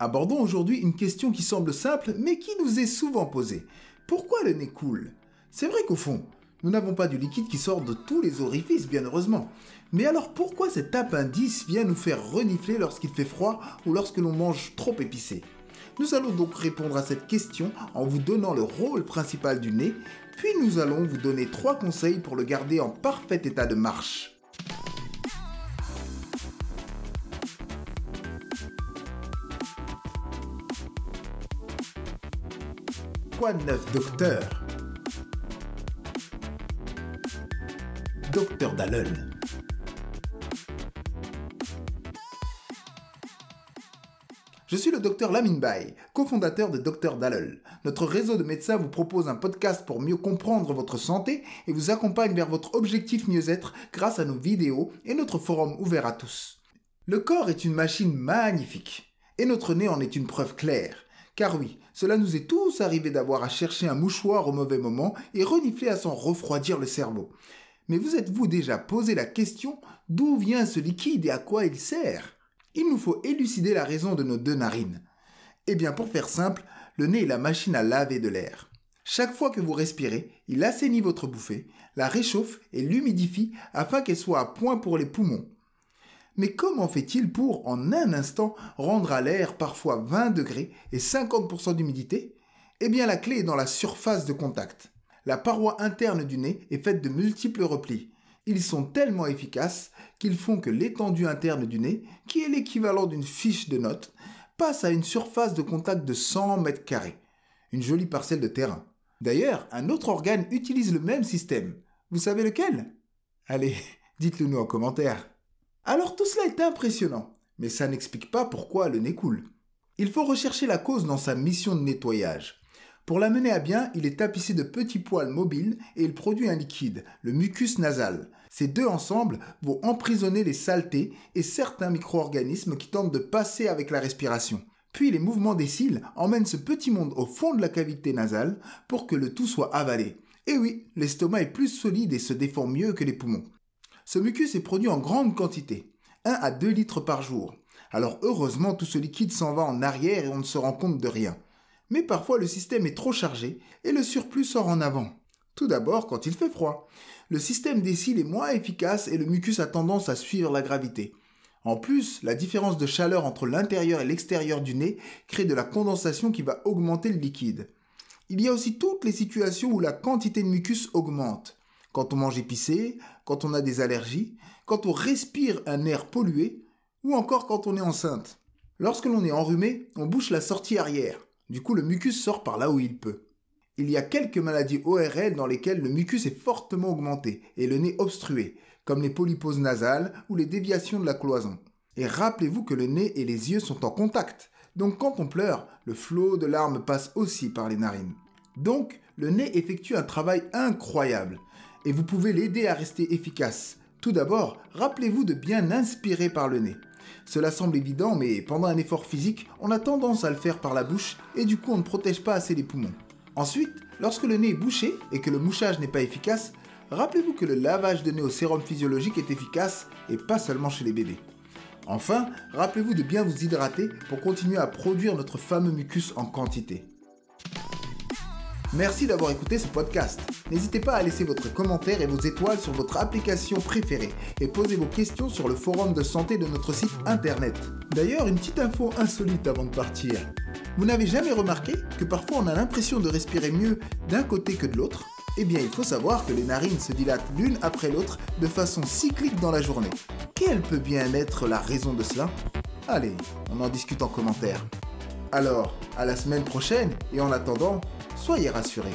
Abordons aujourd'hui une question qui semble simple mais qui nous est souvent posée. Pourquoi le nez coule? C'est vrai qu'au fond, nous n'avons pas du liquide qui sort de tous les orifices, bien heureusement. Mais alors pourquoi cet appendice vient nous faire renifler lorsqu'il fait froid ou lorsque l'on mange trop épicé? Nous allons donc répondre à cette question en vous donnant le rôle principal du nez, puis nous allons vous donner trois conseils pour le garder en parfait état de marche. Quoi neuf, docteur Docteur. Je suis le docteur Lamine Bay, cofondateur de Docteur Dallol. Notre réseau de médecins vous propose un podcast pour mieux comprendre votre santé et vous accompagne vers votre objectif mieux-être grâce à nos vidéos et notre forum ouvert à tous. Le corps est une machine magnifique et notre nez en est une preuve claire. Car oui, cela nous est tous arrivé d'avoir à chercher un mouchoir au mauvais moment et renifler à s'en refroidir le cerveau. Mais vous êtes-vous déjà posé la question d'où vient ce liquide et à quoi il sert? Il nous faut élucider la raison de nos deux narines. Eh bien, pour faire simple, le nez est la machine à laver de l'air. Chaque fois que vous respirez, il assainit votre bouffée, la réchauffe et l'humidifie afin qu'elle soit à point pour les poumons. Mais comment fait-il pour, en un instant, rendre à l'air parfois 20 degrés et 50% d'humidité? Eh bien la clé est dans la surface de contact. La paroi interne du nez est faite de multiples replis. Ils sont tellement efficaces qu'ils font que l'étendue interne du nez, qui est l'équivalent d'une fiche de notes, passe à une surface de contact de 100 mètres carrés. Une jolie parcelle de terrain. D'ailleurs, un autre organe utilise le même système. Vous savez lequel? Allez, dites-le nous en commentaire. Alors tout cela est impressionnant, mais ça n'explique pas pourquoi le nez coule. Il faut rechercher la cause dans sa mission de nettoyage. Pour la mener à bien, il est tapissé de petits poils mobiles et il produit un liquide, le mucus nasal. Ces deux ensemble vont emprisonner les saletés et certains micro-organismes qui tentent de passer avec la respiration. Puis les mouvements des cils emmènent ce petit monde au fond de la cavité nasale pour que le tout soit avalé. Et oui, l'estomac est plus solide et se défend mieux que les poumons. Ce mucus est produit en grande quantité, 1 à 2 litres par jour. Alors heureusement, tout ce liquide s'en va en arrière et on ne se rend compte de rien. Mais parfois le système est trop chargé et le surplus sort en avant. Tout d'abord quand il fait froid. Le système des cils est moins efficace et le mucus a tendance à suivre la gravité. En plus, la différence de chaleur entre l'intérieur et l'extérieur du nez crée de la condensation qui va augmenter le liquide. Il y a aussi toutes les situations où la quantité de mucus augmente quand on mange épicé, quand on a des allergies, quand on respire un air pollué, ou encore quand on est enceinte. Lorsque l'on est enrhumé, on bouche la sortie arrière. Du coup, le mucus sort par là où il peut. Il y a quelques maladies ORL dans lesquelles le mucus est fortement augmenté et le nez obstrué, comme les polyposes nasales ou les déviations de la cloison. Et rappelez-vous que le nez et les yeux sont en contact. Donc quand on pleure, le flot de larmes passe aussi par les narines. Donc, le nez effectue un travail incroyable et vous pouvez l'aider à rester efficace. Tout d'abord, rappelez-vous de bien inspirer par le nez. Cela semble évident, mais pendant un effort physique, on a tendance à le faire par la bouche et du coup on ne protège pas assez les poumons. Ensuite, lorsque le nez est bouché et que le mouchage n'est pas efficace, rappelez-vous que le lavage de nez au sérum physiologique est efficace et pas seulement chez les bébés. Enfin, rappelez-vous de bien vous hydrater pour continuer à produire notre fameux mucus en quantité. Merci d'avoir écouté ce podcast. N'hésitez pas à laisser votre commentaire et vos étoiles sur votre application préférée et poser vos questions sur le forum de santé de notre site internet. D'ailleurs, une petite info insolite avant de partir. Vous n'avez jamais remarqué que parfois on a l'impression de respirer mieux d'un côté que de l'autre? Eh bien, il faut savoir que les narines se dilatent l'une après l'autre de façon cyclique dans la journée. Quelle peut bien être la raison de cela? Allez, on en discute en commentaire. Alors, à la semaine prochaine et en attendant, Soyez rassurés.